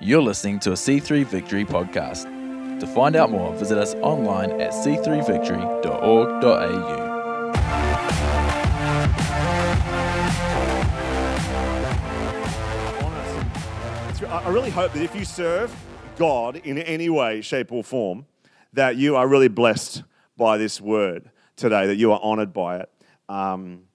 You're listening to a C3 Victory podcast. To find out more, visit us online at c3victory.org.au. I really hope that if you serve God in any way, shape, or form, that you are really blessed by this word today, that you are honored by it. Um,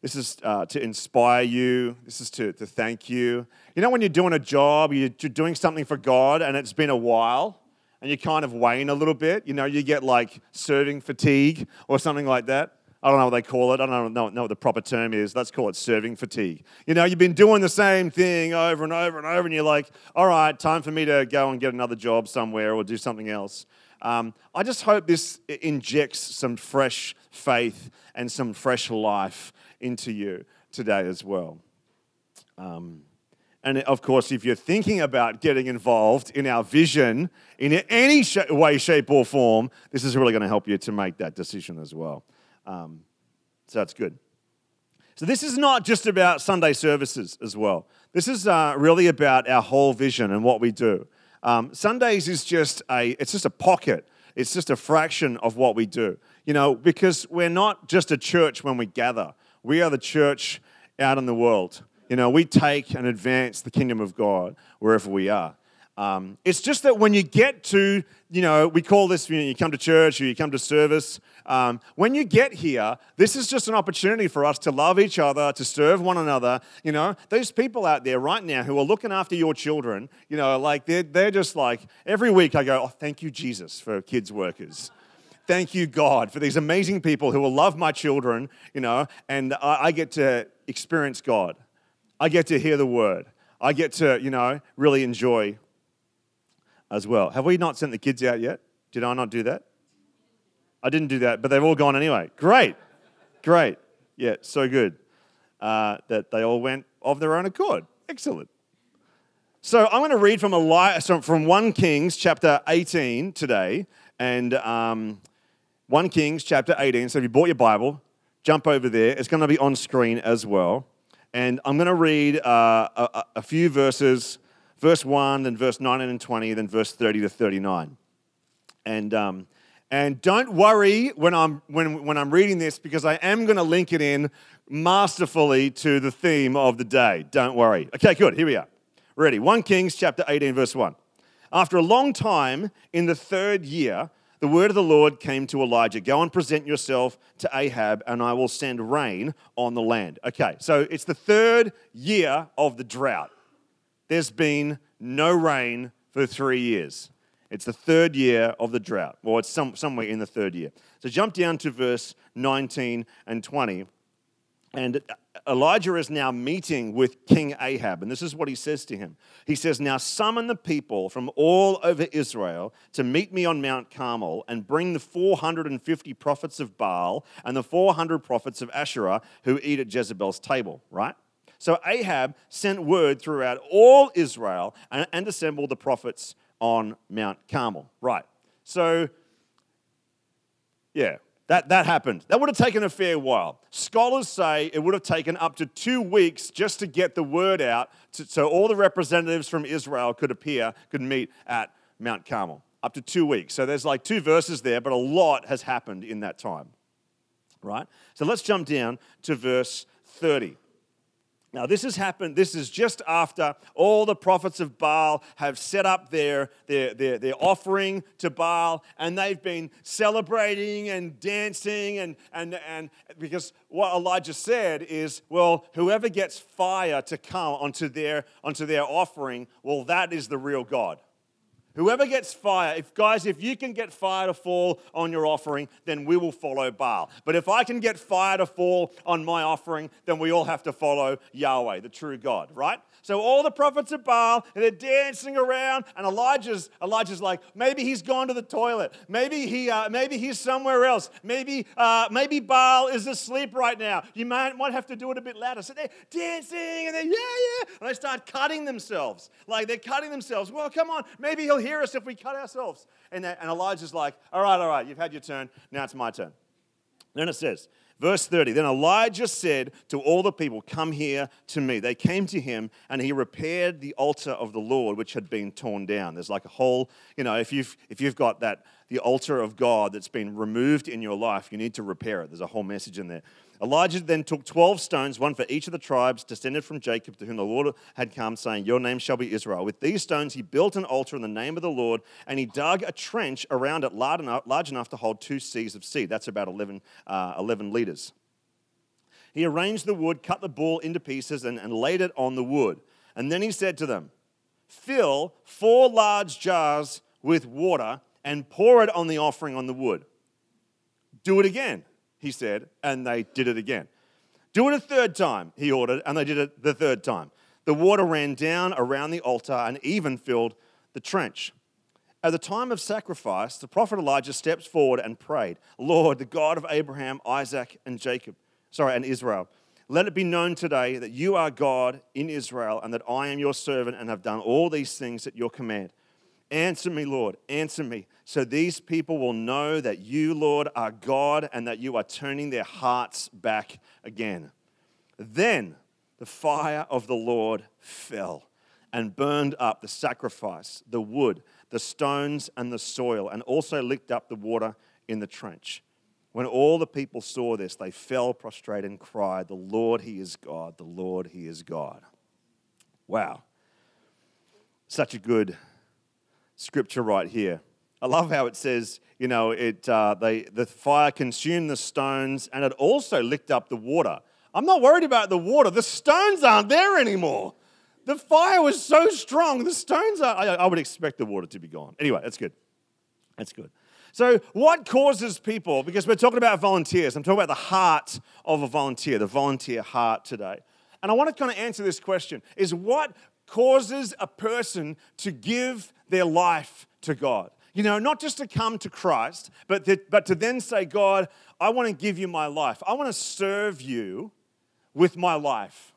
this is uh, to inspire you. This is to, to thank you. You know, when you're doing a job, you're, doing something for God, and it's been a while, and you kind of wane a little bit. You know, you get like serving fatigue or something like that. I don't know what they call it. I don't know, know what the proper term is. Let's call it serving fatigue. You know, you've been doing the same thing over and over and over, and you're like, all right, time for me to go and get another job somewhere or do something else. Um, I just hope this injects some fresh faith and some fresh life into you today as well. Um, and of course, if you're thinking about getting involved in our vision in any sh- way, shape, or form, this is really going to help you to make that decision as well. Um, so that's good. So this is not just about Sunday services as well. This is uh, really about our whole vision and what we do. Um, Sundays is just a it's just a pocket. It's just a fraction of what we do. You know, because we're not just a church when we gather. We are the church out in the world. You know, we take and advance the kingdom of God wherever we are. Um, it's just that when you get to, you know, we call this, you, know, you come to church or you come to service, um, when you get here, this is just an opportunity for us to love each other, to serve one another. You know, those people out there right now who are looking after your children, you know, like they're, they're just like, every week I go, oh, thank you, Jesus, for kids' workers. Thank you, God, for these amazing people who will love my children, you know, and I, I get to experience God. I get to hear the word. I get to, you know, really enjoy as well. Have we not sent the kids out yet? Did I not do that? I didn't do that, but they've all gone anyway. Great. Great. Yeah, so good uh, that they all went of their own accord. Excellent. So I'm going to read from, a from 1 Kings chapter 18 today, and um, 1 Kings chapter 18. So if you bought your Bible, jump over there. It's going to be on screen as well. And I'm going to read uh, a, a few verses verse 1, then verse 19 and 20, then verse 30 to 39. And, um, and don't worry when I'm, when, when I'm reading this because I am going to link it in masterfully to the theme of the day. Don't worry. Okay, good. Here we are. Ready. 1 Kings chapter 18, verse 1. After a long time, in the third year, the word of the Lord came to Elijah Go and present yourself to Ahab, and I will send rain on the land. Okay, so it's the third year of the drought there's been no rain for three years. It's the third year of the drought, or it's some, somewhere in the third year. So jump down to verse 19 and 20. And Elijah is now meeting with King Ahab, and this is what he says to him. He says, Now summon the people from all over Israel to meet me on Mount Carmel and bring the 450 prophets of Baal and the 400 prophets of Asherah who eat at Jezebel's table, right? So Ahab sent word throughout all Israel and, and assembled the prophets on Mount Carmel. Right. So, yeah, that, that happened. That would have taken a fair while. Scholars say it would have taken up to two weeks just to get the word out to, so all the representatives from Israel could appear, could meet at Mount Carmel. Up to two weeks. So there's like two verses there, but a lot has happened in that time. Right? So let's jump down to verse 30. Now, this has happened, this is just after all the prophets of Baal have set up their, their, their, their, offering to Baal, and they've been celebrating and dancing. And, and, and because what Elijah said is, well, whoever gets fire to come onto their, onto their offering, well, that is the real God. Whoever gets fire, if guys, if you can get fire to fall on your offering, then we will follow Baal. But if I can get fire to fall on my offering, then we all have to follow Yahweh, the true God, right? So all the prophets of Baal, they're dancing around, and Elijah's Elijah's like, maybe he's gone to the toilet, maybe he uh, maybe he's somewhere else, maybe uh, maybe Baal is asleep right now. You might might have to do it a bit louder. So they're dancing, and they yeah yeah, and they start cutting themselves, like they're cutting themselves. Well, come on, maybe he'll hear us if we cut ourselves. And, and Elijah's like, all right, all right, you've had your turn. Now it's my turn. Then it says, Verse 30 Then Elijah said to all the people, Come here to me. They came to him, and he repaired the altar of the Lord, which had been torn down. There's like a whole, you know, if you've, if you've got that, the altar of God that's been removed in your life, you need to repair it. There's a whole message in there. Elijah then took 12 stones, one for each of the tribes descended from Jacob, to whom the Lord had come, saying, Your name shall be Israel. With these stones, he built an altar in the name of the Lord, and he dug a trench around it large enough, large enough to hold two seahs of seed. That's about 11, uh, 11 liters. He arranged the wood, cut the bull into pieces, and, and laid it on the wood. And then he said to them, Fill four large jars with water and pour it on the offering on the wood. Do it again he said, and they did it again. Do it a third time, he ordered, and they did it the third time. The water ran down around the altar and even filled the trench. At the time of sacrifice, the prophet Elijah steps forward and prayed, Lord, the God of Abraham, Isaac, and Jacob, sorry, and Israel, let it be known today that you are God in Israel and that I am your servant and have done all these things at your command. Answer me, Lord, answer me, so these people will know that you, Lord, are God and that you are turning their hearts back again. Then the fire of the Lord fell and burned up the sacrifice, the wood, the stones, and the soil, and also licked up the water in the trench. When all the people saw this, they fell prostrate and cried, The Lord, He is God, the Lord, He is God. Wow. Such a good scripture right here. I love how it says, you know, it, uh, they, the fire consumed the stones and it also licked up the water. I'm not worried about the water. The stones aren't there anymore. The fire was so strong. The stones are, I, I would expect the water to be gone. Anyway, that's good. That's good. So, what causes people, because we're talking about volunteers, I'm talking about the heart of a volunteer, the volunteer heart today. And I want to kind of answer this question is what causes a person to give their life to God. You know, not just to come to Christ, but to, but to then say, God, I want to give you my life. I want to serve you with my life.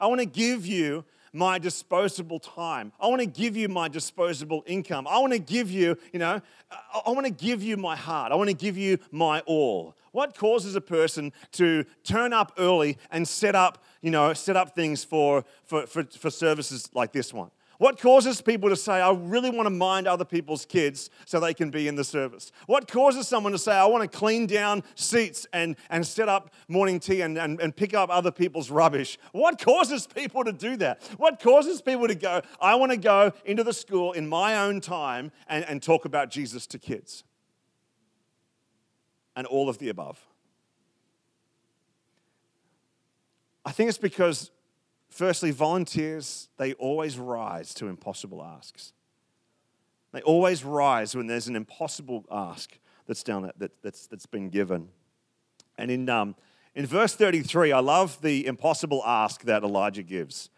I want to give you my disposable time. I want to give you my disposable income. I want to give you, you know, I want to give you my heart. I want to give you my all. What causes a person to turn up early and set up, you know, set up things for, for, for, for services like this one? What causes people to say, I really want to mind other people's kids so they can be in the service? What causes someone to say, I want to clean down seats and, and set up morning tea and, and, and pick up other people's rubbish? What causes people to do that? What causes people to go, I want to go into the school in my own time and, and talk about Jesus to kids? And all of the above. I think it's because Firstly, volunteers, they always rise to impossible asks. They always rise when there's an impossible ask that's down that, that, that's, that's been given. And in, um, in verse 33, I love the impossible ask that Elijah gives.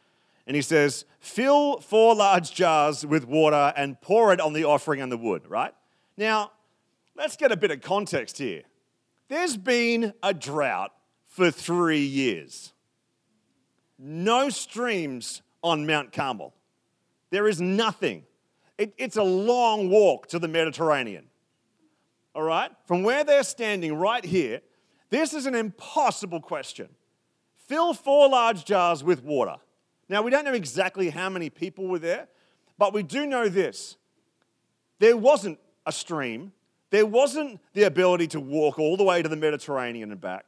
And he says, Fill four large jars with water and pour it on the offering and the wood, right? Now, let's get a bit of context here. There's been a drought for three years no streams on Mount Carmel. There is nothing. It, it's a long walk to the Mediterranean. All right? From where they're standing right here, this is an impossible question. Fill four large jars with water. Now, we don't know exactly how many people were there, but we do know this there wasn't a stream, there wasn't the ability to walk all the way to the Mediterranean and back.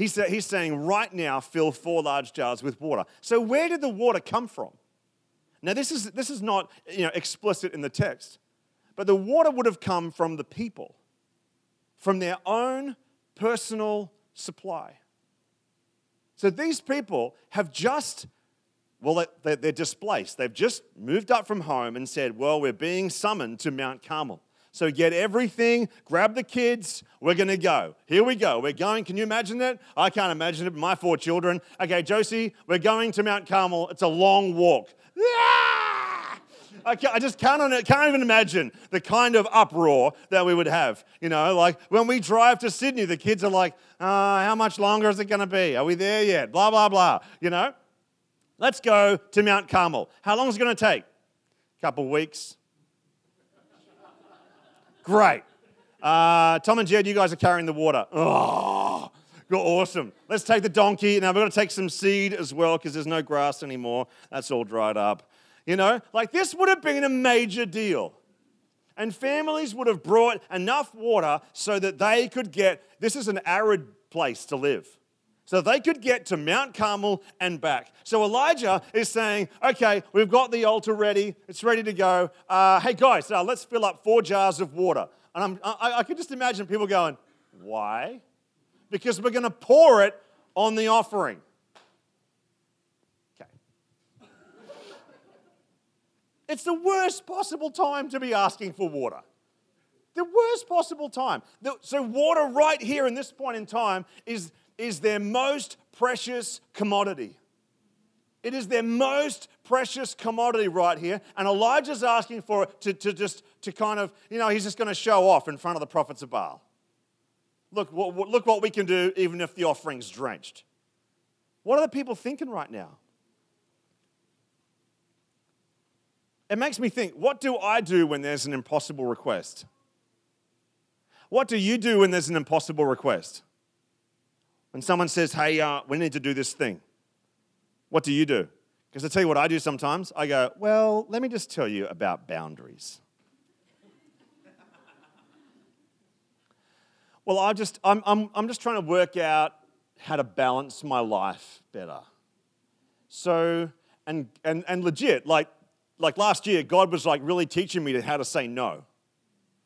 He's, he's saying, right now, fill four large jars with water. So, where did the water come from? Now, this is, this is not you know, explicit in the text, but the water would have come from the people, from their own personal supply. So, these people have just, well, they're displaced. They've just moved up from home and said, well, we're being summoned to Mount Carmel. So get everything, grab the kids, we're gonna go. Here we go. We're going. Can you imagine that? I can't imagine it. My four children. Okay, Josie, we're going to Mount Carmel. It's a long walk. I, I just can't, can't even imagine the kind of uproar that we would have. You know, like when we drive to Sydney, the kids are like, uh, how much longer is it going to be? Are we there yet? Blah, blah, blah. You know? Let's go to Mount Carmel. How long is it going to take? A couple weeks, Great. Uh, Tom and Jed, you guys are carrying the water. Oh, Go awesome. Let's take the donkey. Now we're going to take some seed as well because there's no grass anymore. That's all dried up. You know, like this would have been a major deal. And families would have brought enough water so that they could get this is an arid place to live. So they could get to Mount Carmel and back. So Elijah is saying, okay, we've got the altar ready. It's ready to go. Uh, hey, guys, uh, let's fill up four jars of water. And I, I could just imagine people going, why? Because we're going to pour it on the offering. Okay. It's the worst possible time to be asking for water. The worst possible time. So, water right here in this point in time is, is their most precious commodity. It is their most precious commodity right here. And Elijah's asking for it to, to just, to kind of, you know, he's just going to show off in front of the prophets of Baal. Look, look what we can do even if the offering's drenched. What are the people thinking right now? It makes me think what do I do when there's an impossible request? What do you do when there's an impossible request? When someone says, hey, uh, we need to do this thing, what do you do? Because I tell you what I do sometimes. I go, well, let me just tell you about boundaries. well, I just, I'm, I'm, I'm just trying to work out how to balance my life better. So, and, and, and legit, like, like last year, God was like really teaching me how to say no.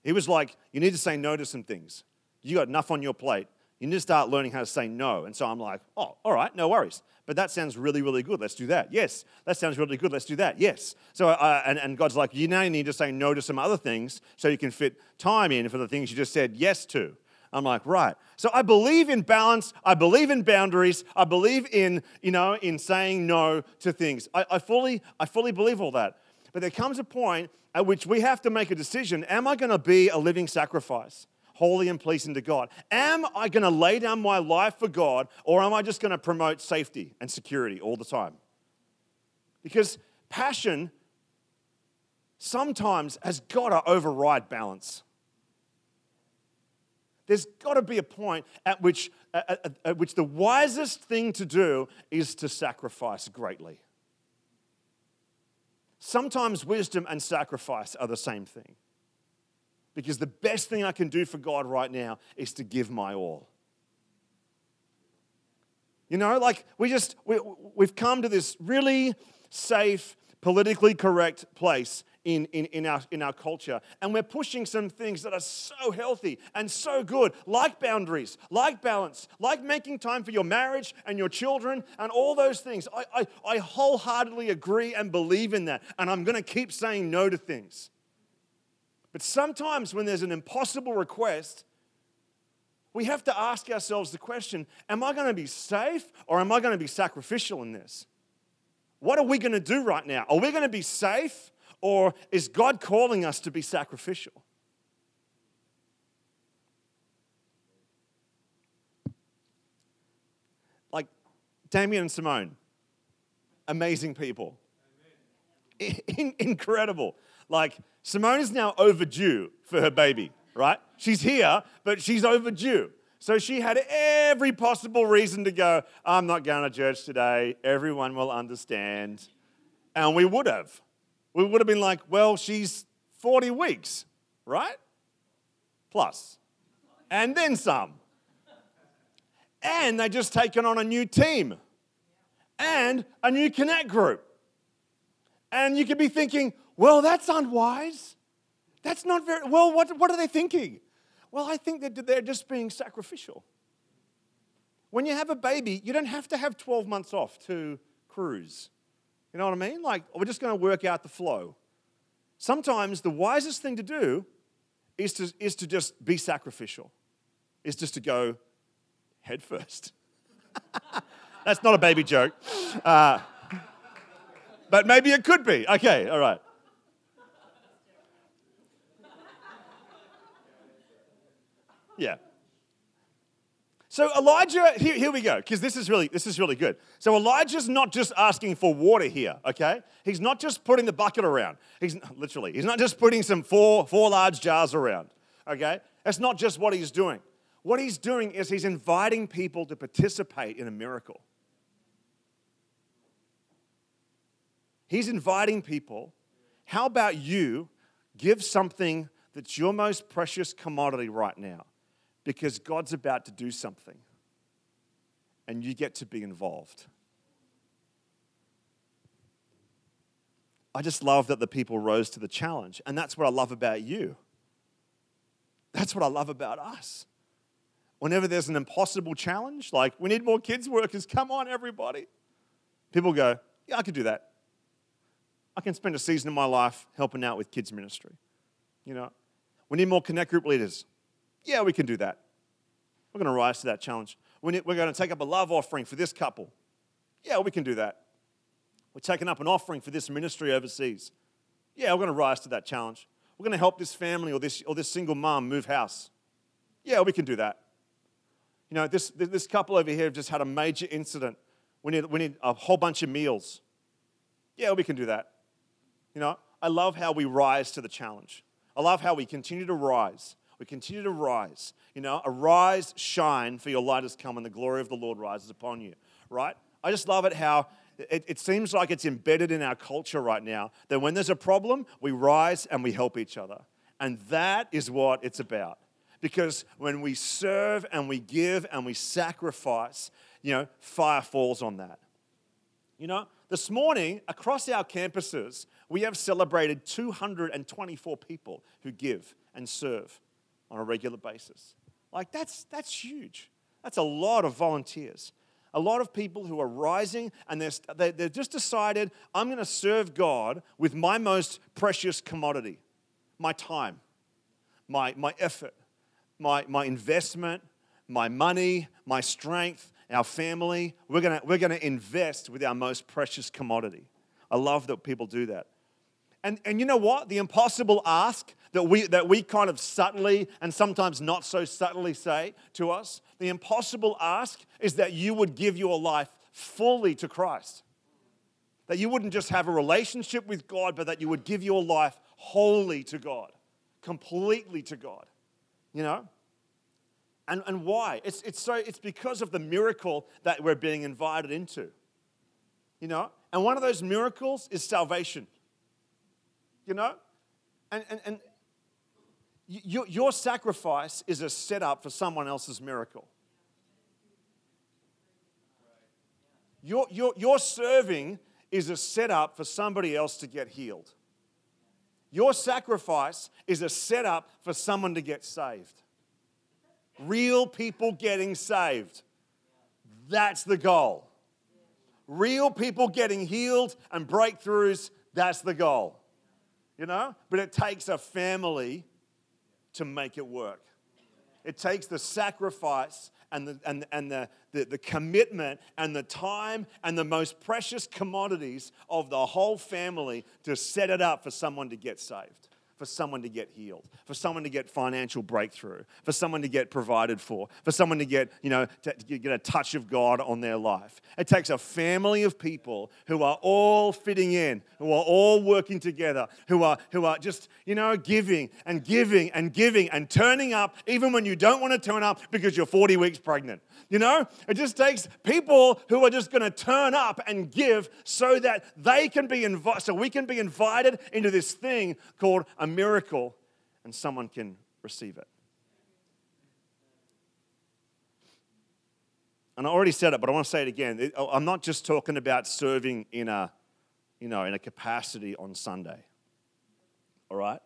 He was like, you need to say no to some things. You got enough on your plate. You need to start learning how to say no. And so I'm like, oh, all right, no worries. But that sounds really, really good. Let's do that. Yes. That sounds really good. Let's do that. Yes. So, uh, and, and God's like, you now need to say no to some other things so you can fit time in for the things you just said yes to. I'm like, right. So I believe in balance. I believe in boundaries. I believe in, you know, in saying no to things. I, I fully, I fully believe all that. But there comes a point at which we have to make a decision. Am I going to be a living sacrifice? Holy and pleasing to God. Am I going to lay down my life for God or am I just going to promote safety and security all the time? Because passion sometimes has got to override balance. There's got to be a point at which, at, at, which the wisest thing to do is to sacrifice greatly. Sometimes wisdom and sacrifice are the same thing. Because the best thing I can do for God right now is to give my all. You know, like we just, we, we've come to this really safe, politically correct place in, in, in, our, in our culture. And we're pushing some things that are so healthy and so good, like boundaries, like balance, like making time for your marriage and your children and all those things. I, I, I wholeheartedly agree and believe in that. And I'm going to keep saying no to things. But sometimes when there's an impossible request, we have to ask ourselves the question Am I going to be safe or am I going to be sacrificial in this? What are we going to do right now? Are we going to be safe or is God calling us to be sacrificial? Like Damien and Simone, amazing people. In- incredible. Like, Simone is now overdue for her baby, right? She's here, but she's overdue. So she had every possible reason to go, I'm not going to church today. Everyone will understand. And we would have we would have been like, well, she's 40 weeks, right? Plus. And then some. And they just taken on a new team and a new connect group. And you could be thinking, well, that's unwise. That's not very, well, what, what are they thinking? Well, I think that they're just being sacrificial. When you have a baby, you don't have to have 12 months off to cruise. You know what I mean? Like, we're just going to work out the flow. Sometimes the wisest thing to do is to, is to just be sacrificial, is just to go head first. That's not a baby joke. Uh, but maybe it could be. Okay, all right. Yeah. So Elijah, here, here we go, because this is really this is really good. So Elijah's not just asking for water here, okay? He's not just putting the bucket around. He's literally, he's not just putting some four, four large jars around, okay? That's not just what he's doing. What he's doing is he's inviting people to participate in a miracle. He's inviting people. How about you give something that's your most precious commodity right now? Because God's about to do something and you get to be involved. I just love that the people rose to the challenge. And that's what I love about you. That's what I love about us. Whenever there's an impossible challenge, like we need more kids workers, come on, everybody. People go, yeah, I could do that. I can spend a season of my life helping out with kids' ministry. You know, we need more connect group leaders. Yeah, we can do that. We're going to rise to that challenge. We're going to take up a love offering for this couple. Yeah, we can do that. We're taking up an offering for this ministry overseas. Yeah, we're going to rise to that challenge. We're going to help this family or this, or this single mom move house. Yeah, we can do that. You know, this, this couple over here have just had a major incident. We need, we need a whole bunch of meals. Yeah, we can do that. You know, I love how we rise to the challenge. I love how we continue to rise. We continue to rise. You know, arise, shine, for your light has come and the glory of the Lord rises upon you, right? I just love it how it, it, seems like it's embedded in our culture right now that when there's a problem, we rise and we help each other. And that is what it's about. Because when we serve and we give and we sacrifice, you know, fire falls on that. You know, this morning, across our campuses, we have celebrated 224 people who give and serve on a regular basis. Like, that's, that's huge. That's a lot of volunteers. A lot of people who are rising and they're, they've just decided, I'm going to serve God with my most precious commodity my time, my, my effort, my, my investment, my money, my strength, our family. We're going we're going to invest with our most precious commodity. I love that people do that. And, and you know what? The impossible ask that we, that we kind of subtly and sometimes not so subtly say to us, the impossible ask is that you would give your life fully to Christ. That you wouldn't just have a relationship with God, but that you would give your life wholly to God, completely to God. You know? And, and why? It's, it's, so, it's because of the miracle that we're being invited into. You know? And one of those miracles is salvation. You know? And, and, and your, your sacrifice is a setup for someone else's miracle. Your, your, your serving is a setup for somebody else to get healed. Your sacrifice is a setup for someone to get saved real people getting saved. That's the goal. Real people getting healed and breakthroughs, that's the goal. You know? But it takes a family to make it work. It takes the sacrifice and the, and, and the, the, the commitment and the time and the most precious commodities of the whole family to set it up for someone to get saved for someone to get healed, for someone to get financial breakthrough, for someone to get provided for, for someone to get, you know, to get a touch of God on their life. It takes a family of people who are all fitting in, who are all working together, who are, who are just, you know, giving and giving and giving and turning up even when you don't want to turn up because you're 40 weeks pregnant. You know, it just takes people who are just going to turn up and give so that they can be invited, so we can be invited into this thing called a miracle and someone can receive it. And I already said it, but I want to say it again. I'm not just talking about serving in a, you know, in a capacity on Sunday. All right?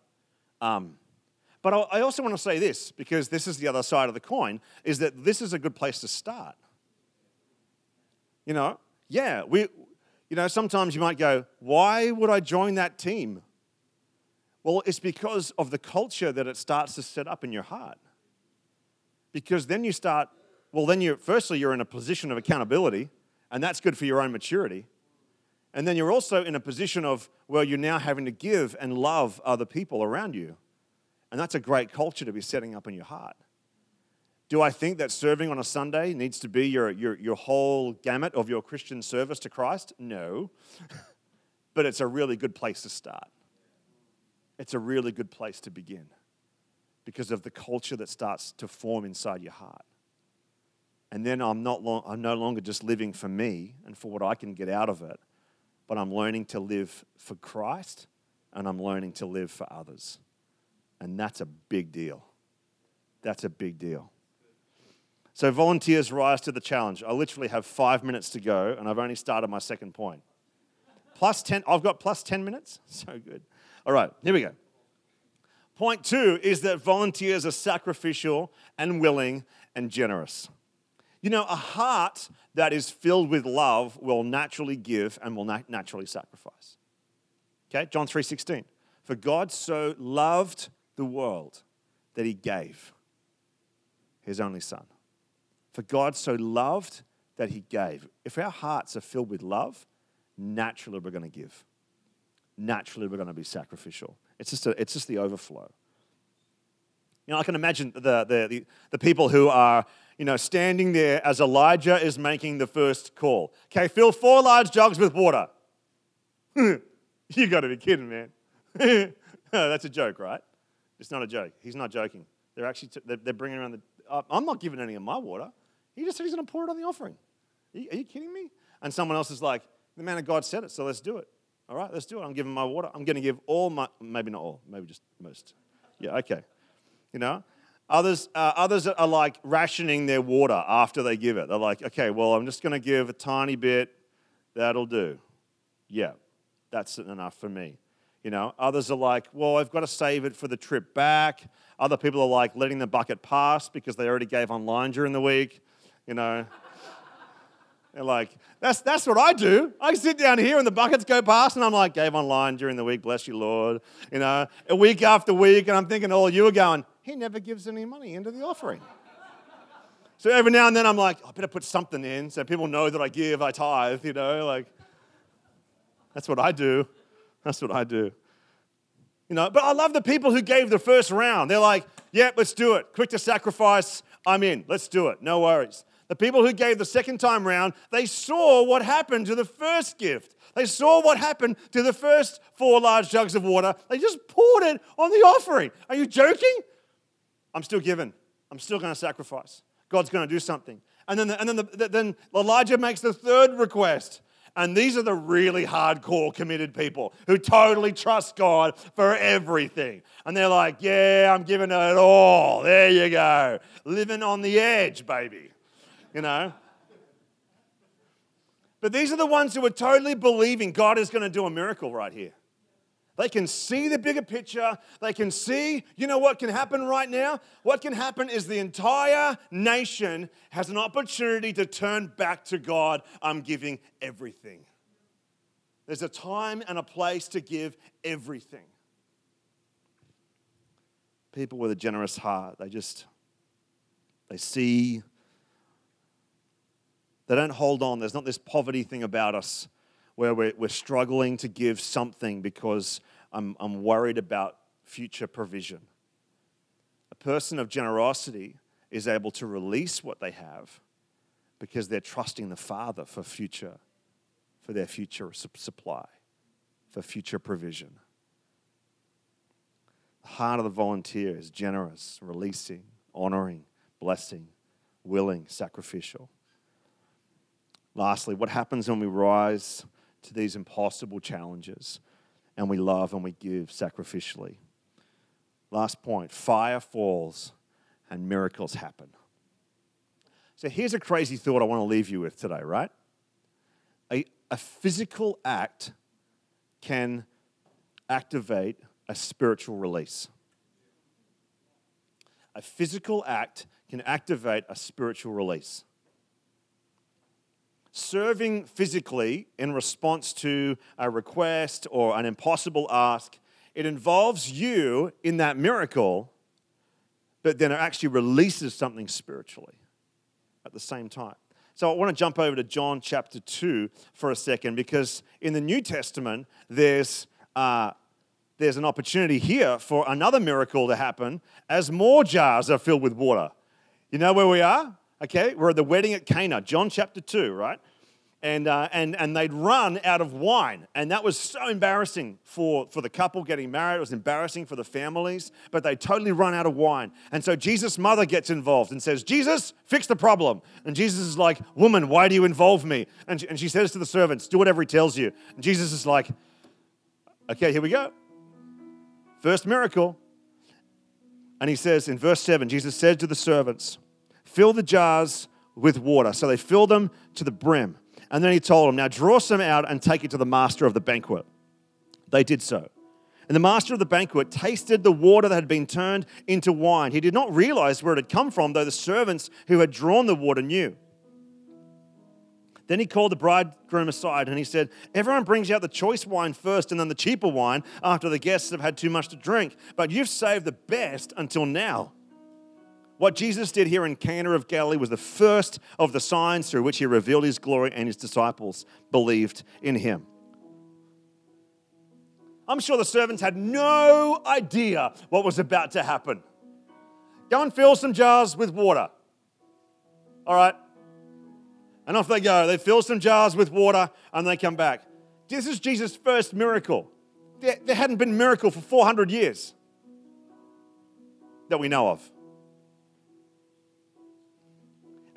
Um, but I also want to say this, because this is the other side of the coin, is that this is a good place to start. You know, yeah, we, you know, sometimes you might go, why would I join that team? Well, it's because of the culture that it starts to set up in your heart. Because then you start, well, then you, firstly, you're in a position of accountability, and that's good for your own maturity. And then you're also in a position of, well, you're now having to give and love other people around you. And that's a great culture to be setting up in your heart. Do I think that serving on a Sunday needs to be your, your, your whole gamut of your Christian service to Christ? No. but it's a really good place to start. It's a really good place to begin. because of the culture that starts to form inside your heart. And then I'm, not long, I'm no longer just living for me and for what I can get out of it, but I'm learning to live for Christ and I'm learning to live for others. And that's a big deal. That's a big deal. So, volunteers rise to the challenge. I literally have five minutes to go, and I've only started my second point. Plus 10, I've got plus 10 minutes? So good. All right, here we go. Point two is that volunteers are sacrificial and willing and generous. You know, a heart that is filled with love will naturally give and will nat- naturally sacrifice. Okay, John 3:16. For God so loved the world that he gave his only son. For God so loved that he gave. If our hearts are filled with love, naturally we're going to give. Naturally we're going to be sacrificial. It's just, a, it's just the overflow. You know, I can imagine the, the, the, the people who are, you know, standing there as Elijah is making the first call. Okay, fill four large jugs with water. you got to be kidding, man. That's a joke, right? It's not a joke. He's not joking. They're actually t- they're, they're bringing around the. Uh, I'm not giving any of my water. He just said he's going to pour it on the offering. Are you, are you kidding me? And someone else is like, the man of God said it, so let's do it. All right, let's do it. I'm giving my water. I'm going to give all my, maybe not all, maybe just most. Yeah, okay. You know, others, uh, others are like rationing their water after they give it. They're like, okay, well, I'm just going to give a tiny bit. That'll do. Yeah, that's enough for me. You know, others are like, well, I've got to save it for the trip back. Other people are like letting the bucket pass because they already gave online during the week. You know, they're like, that's, that's what I do. I sit down here and the buckets go past, and I'm like, gave online during the week, bless you, Lord. You know, a week after week, and I'm thinking, oh, you are going, he never gives any money into the offering. so every now and then I'm like, I better put something in so people know that I give, I tithe, you know, like, that's what I do. That's what I do. You know, but I love the people who gave the first round. They're like, yeah, let's do it. Quick to sacrifice. I'm in. Let's do it. No worries. The people who gave the second time round, they saw what happened to the first gift. They saw what happened to the first four large jugs of water. They just poured it on the offering. Are you joking? I'm still giving. I'm still going to sacrifice. God's going to do something. And then, and then, the, then Elijah makes the third request. And these are the really hardcore committed people who totally trust God for everything. And they're like, yeah, I'm giving it all. There you go. Living on the edge, baby you know. But these are the ones who are totally believing God is going to do a miracle right here. They can see the bigger picture. They can see, you know what can happen right now? What can happen is the entire nation has an opportunity to turn back to God. I'm giving everything. There's a time and a place to give everything. People with a generous heart, they just they see they don't hold on. There's not this poverty thing about us where we're, we're struggling to give something because I'm, I'm worried about future provision. A person of generosity is able to release what they have because they're trusting the Father for future, for their future supply, for future provision. The heart of the volunteer is generous, releasing, honoring, blessing, willing, sacrificial. Lastly, what happens when we rise to these impossible challenges and we love and we give sacrificially? Last point fire falls and miracles happen. So here's a crazy thought I want to leave you with today, right? A, a physical act can activate a spiritual release. A physical act can activate a spiritual release serving physically in response to a request or an impossible ask, it involves you in that miracle, but then it actually releases something spiritually at the same time. So I want to jump over to John chapter 2 for a second because in the New Testament, there's, uh, there's an opportunity here for another miracle to happen as more jars are filled with water. You know where we are? Okay, we're at the wedding at Cana, John chapter 2, right? and, uh, and, and they'd run out of wine. And that was so embarrassing for, for the couple getting married. It was embarrassing for the families, but they totally run out of wine. And so Jesus' mother gets involved and says, Jesus, fix the problem. And Jesus is like, Woman, why do you involve me? And she, and she says to the servants, Do whatever he tells you. And Jesus is like, Okay, here we go. First miracle. And he says in verse 7, Jesus said to the servants, Fill the jars with water. So they filled them to the brim. And then he told them, Now draw some out and take it to the master of the banquet. They did so. And the master of the banquet tasted the water that had been turned into wine. He did not realize where it had come from, though the servants who had drawn the water knew. Then he called the bridegroom aside and he said, Everyone brings out the choice wine first and then the cheaper wine after the guests have had too much to drink, but you've saved the best until now. What Jesus did here in Cana of Galilee was the first of the signs through which he revealed his glory, and his disciples believed in him. I'm sure the servants had no idea what was about to happen. Go and fill some jars with water. All right. And off they go. They fill some jars with water and they come back. This is Jesus' first miracle. There, hadn't been a miracle for 400 years that we know of.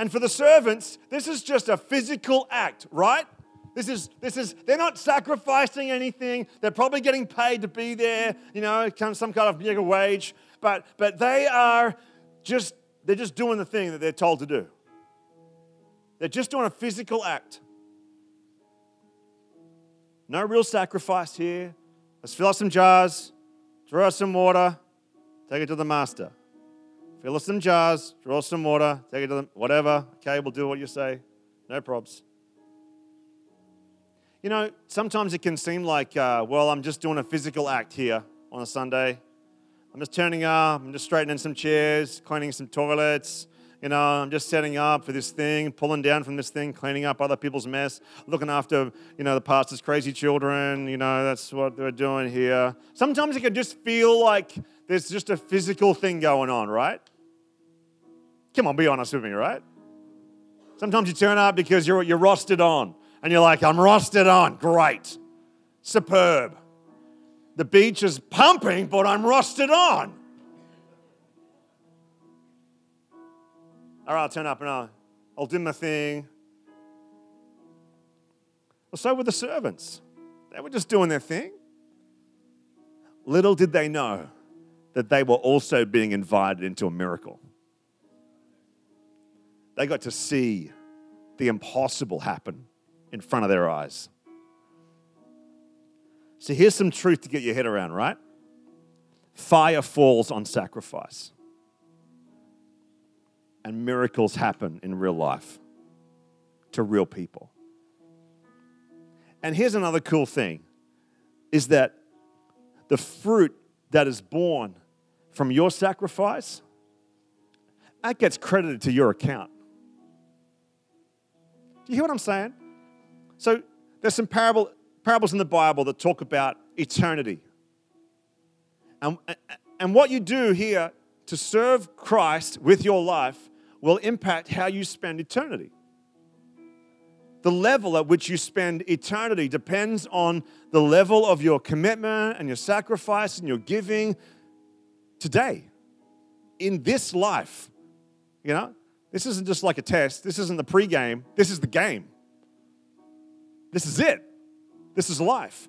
And for the servants, this is just a physical act, right? This is, this is, they're not sacrificing anything. They're probably getting paid to be there, you know, some kind of bigger wage. But, but they are just, they're just doing the thing that they're told to do. They're just doing a physical act. No real sacrifice here. Let's fill up some jars, throw draw some water, take it to the master. Fill us some jars, draw some water, take it to them, whatever. Okay, we'll do what you say. No probs. You know, sometimes it can seem like, uh, well, I'm just doing a physical act here on a Sunday. I'm just turning up, I'm just straightening some chairs, cleaning some toilets. You know, I'm just setting up for this thing, pulling down from this thing, cleaning up other people's mess, looking after, you know, the pastor's crazy children. You know, that's what we're doing here. Sometimes it can just feel like there's just a physical thing going on, right? Come on, be honest with me, right? Sometimes you turn up because you're, you're rostered on and you're like, I'm rostered on. Great. Superb. The beach is pumping, but I'm rostered on. All right, I'll turn up and I'll, I'll do my thing. Well, so were the servants. They were just doing their thing. Little did they know that they were also being invited into a miracle. They got to see the impossible happen in front of their eyes. So here's some truth to get your head around, right? Fire falls on sacrifice, and miracles happen in real life to real people. And here's another cool thing is that the fruit that is born from your sacrifice that gets credited to your account. Do you hear what I'm saying? So there's some parable, parables in the Bible that talk about eternity. And, and what you do here to serve Christ with your life will impact how you spend eternity. The level at which you spend eternity depends on the level of your commitment and your sacrifice and your giving today, in this life. You know, this isn't just like a test. This isn't the pregame. This is the game. This is it. This is life.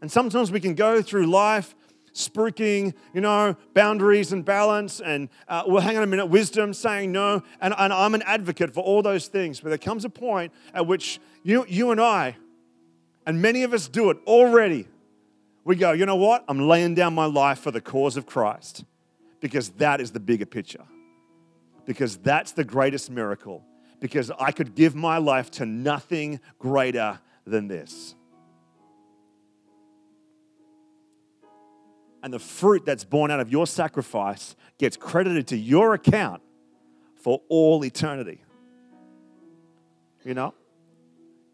And sometimes we can go through life spooking, you know, boundaries and balance, and uh, well, hang on a minute, wisdom, saying no. And, and I'm an advocate for all those things. But there comes a point at which you, you and I, and many of us do it already, we go, you know what? I'm laying down my life for the cause of Christ because that is the bigger picture because that's the greatest miracle. Because I could give my life to nothing greater than this. And the fruit that's born out of your sacrifice gets credited to your account for all eternity. You know?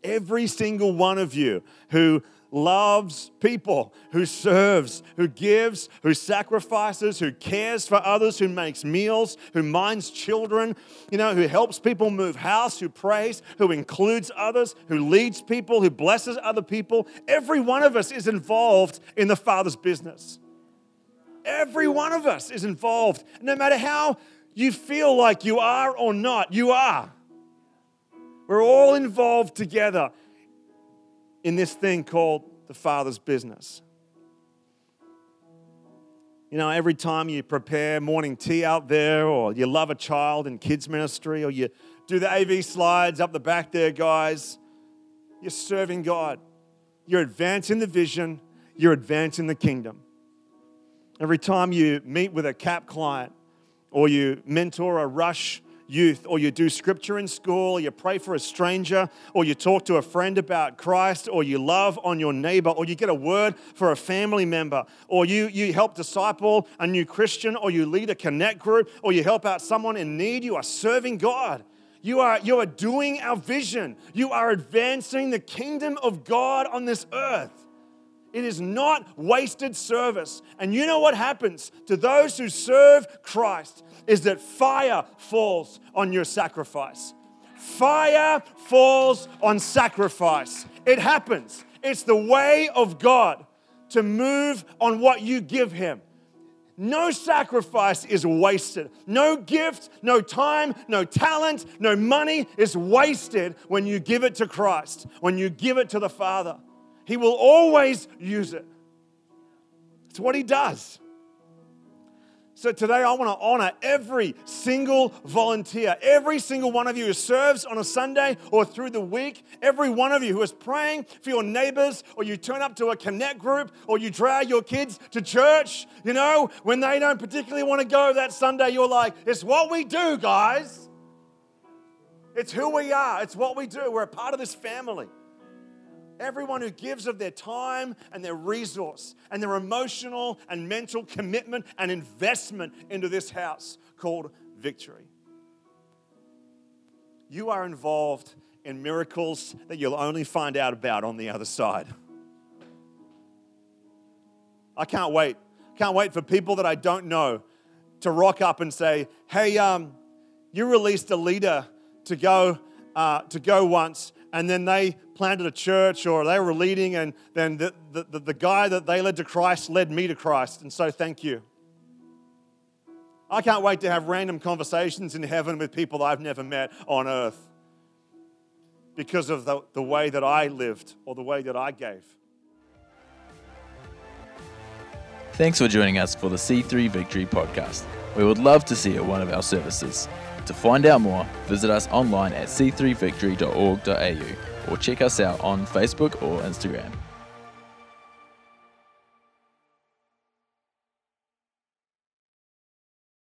Every single one of you who loves people, who serves, who gives, who sacrifices, who cares for others, who makes meals, who minds children, you know, who helps people move house, who prays, who includes others, who leads people, who blesses other people. Every one of us is involved in the Father's business. Every one of us is involved. No matter how you feel like you are or not, you are. We're all involved together in this thing called the Father's business. You know, every time you prepare morning tea out there, or you love a child in kids' ministry, or you do the AV slides up the back there, guys, you're serving God. You're advancing the vision, you're advancing the kingdom. Every time you meet with a CAP client, or you mentor a rush youth, or you do scripture in school, or you pray for a stranger, or you talk to a friend about Christ, or you love on your neighbor, or you get a word for a family member, or you, you help disciple a new Christian, or you lead a connect group, or you help out someone in need, you are serving God. You are, you are doing our vision. You are advancing the kingdom of God on this earth. It is not wasted service. And you know what happens to those who serve Christ is that fire falls on your sacrifice. Fire falls on sacrifice. It happens. It's the way of God to move on what you give Him. No sacrifice is wasted. No gift, no time, no talent, no money is wasted when you give it to Christ, when you give it to the Father. He will always use it. It's what He does. So today I want to honor every single volunteer, every single one of you who serves on a Sunday or through the week, every one of you who is praying for your neighbors, or you turn up to a connect group, or you drag your kids to church. You know, when they don't particularly want to go that Sunday, you're like, it's what we do, guys. It's who we are, it's what we do. We're a part of this family. Everyone who gives of their time and their resource and their emotional and mental commitment and investment into this house called victory. You are involved in miracles that you'll only find out about on the other side. I can't wait. Can't wait for people that I don't know to rock up and say, "Hey, um, you released a leader to go uh, to go once, and then they planted a church or they were leading, and then the, the, the guy that they led to Christ led me to Christ. And so, thank you. I can't wait to have random conversations in heaven with people I've never met on earth because of the, the way that I lived or the way that I gave. Thanks for joining us for the C3 Victory podcast. We would love to see you at one of our services. To find out more, visit us online at c3victory.org.au or check us out on Facebook or Instagram.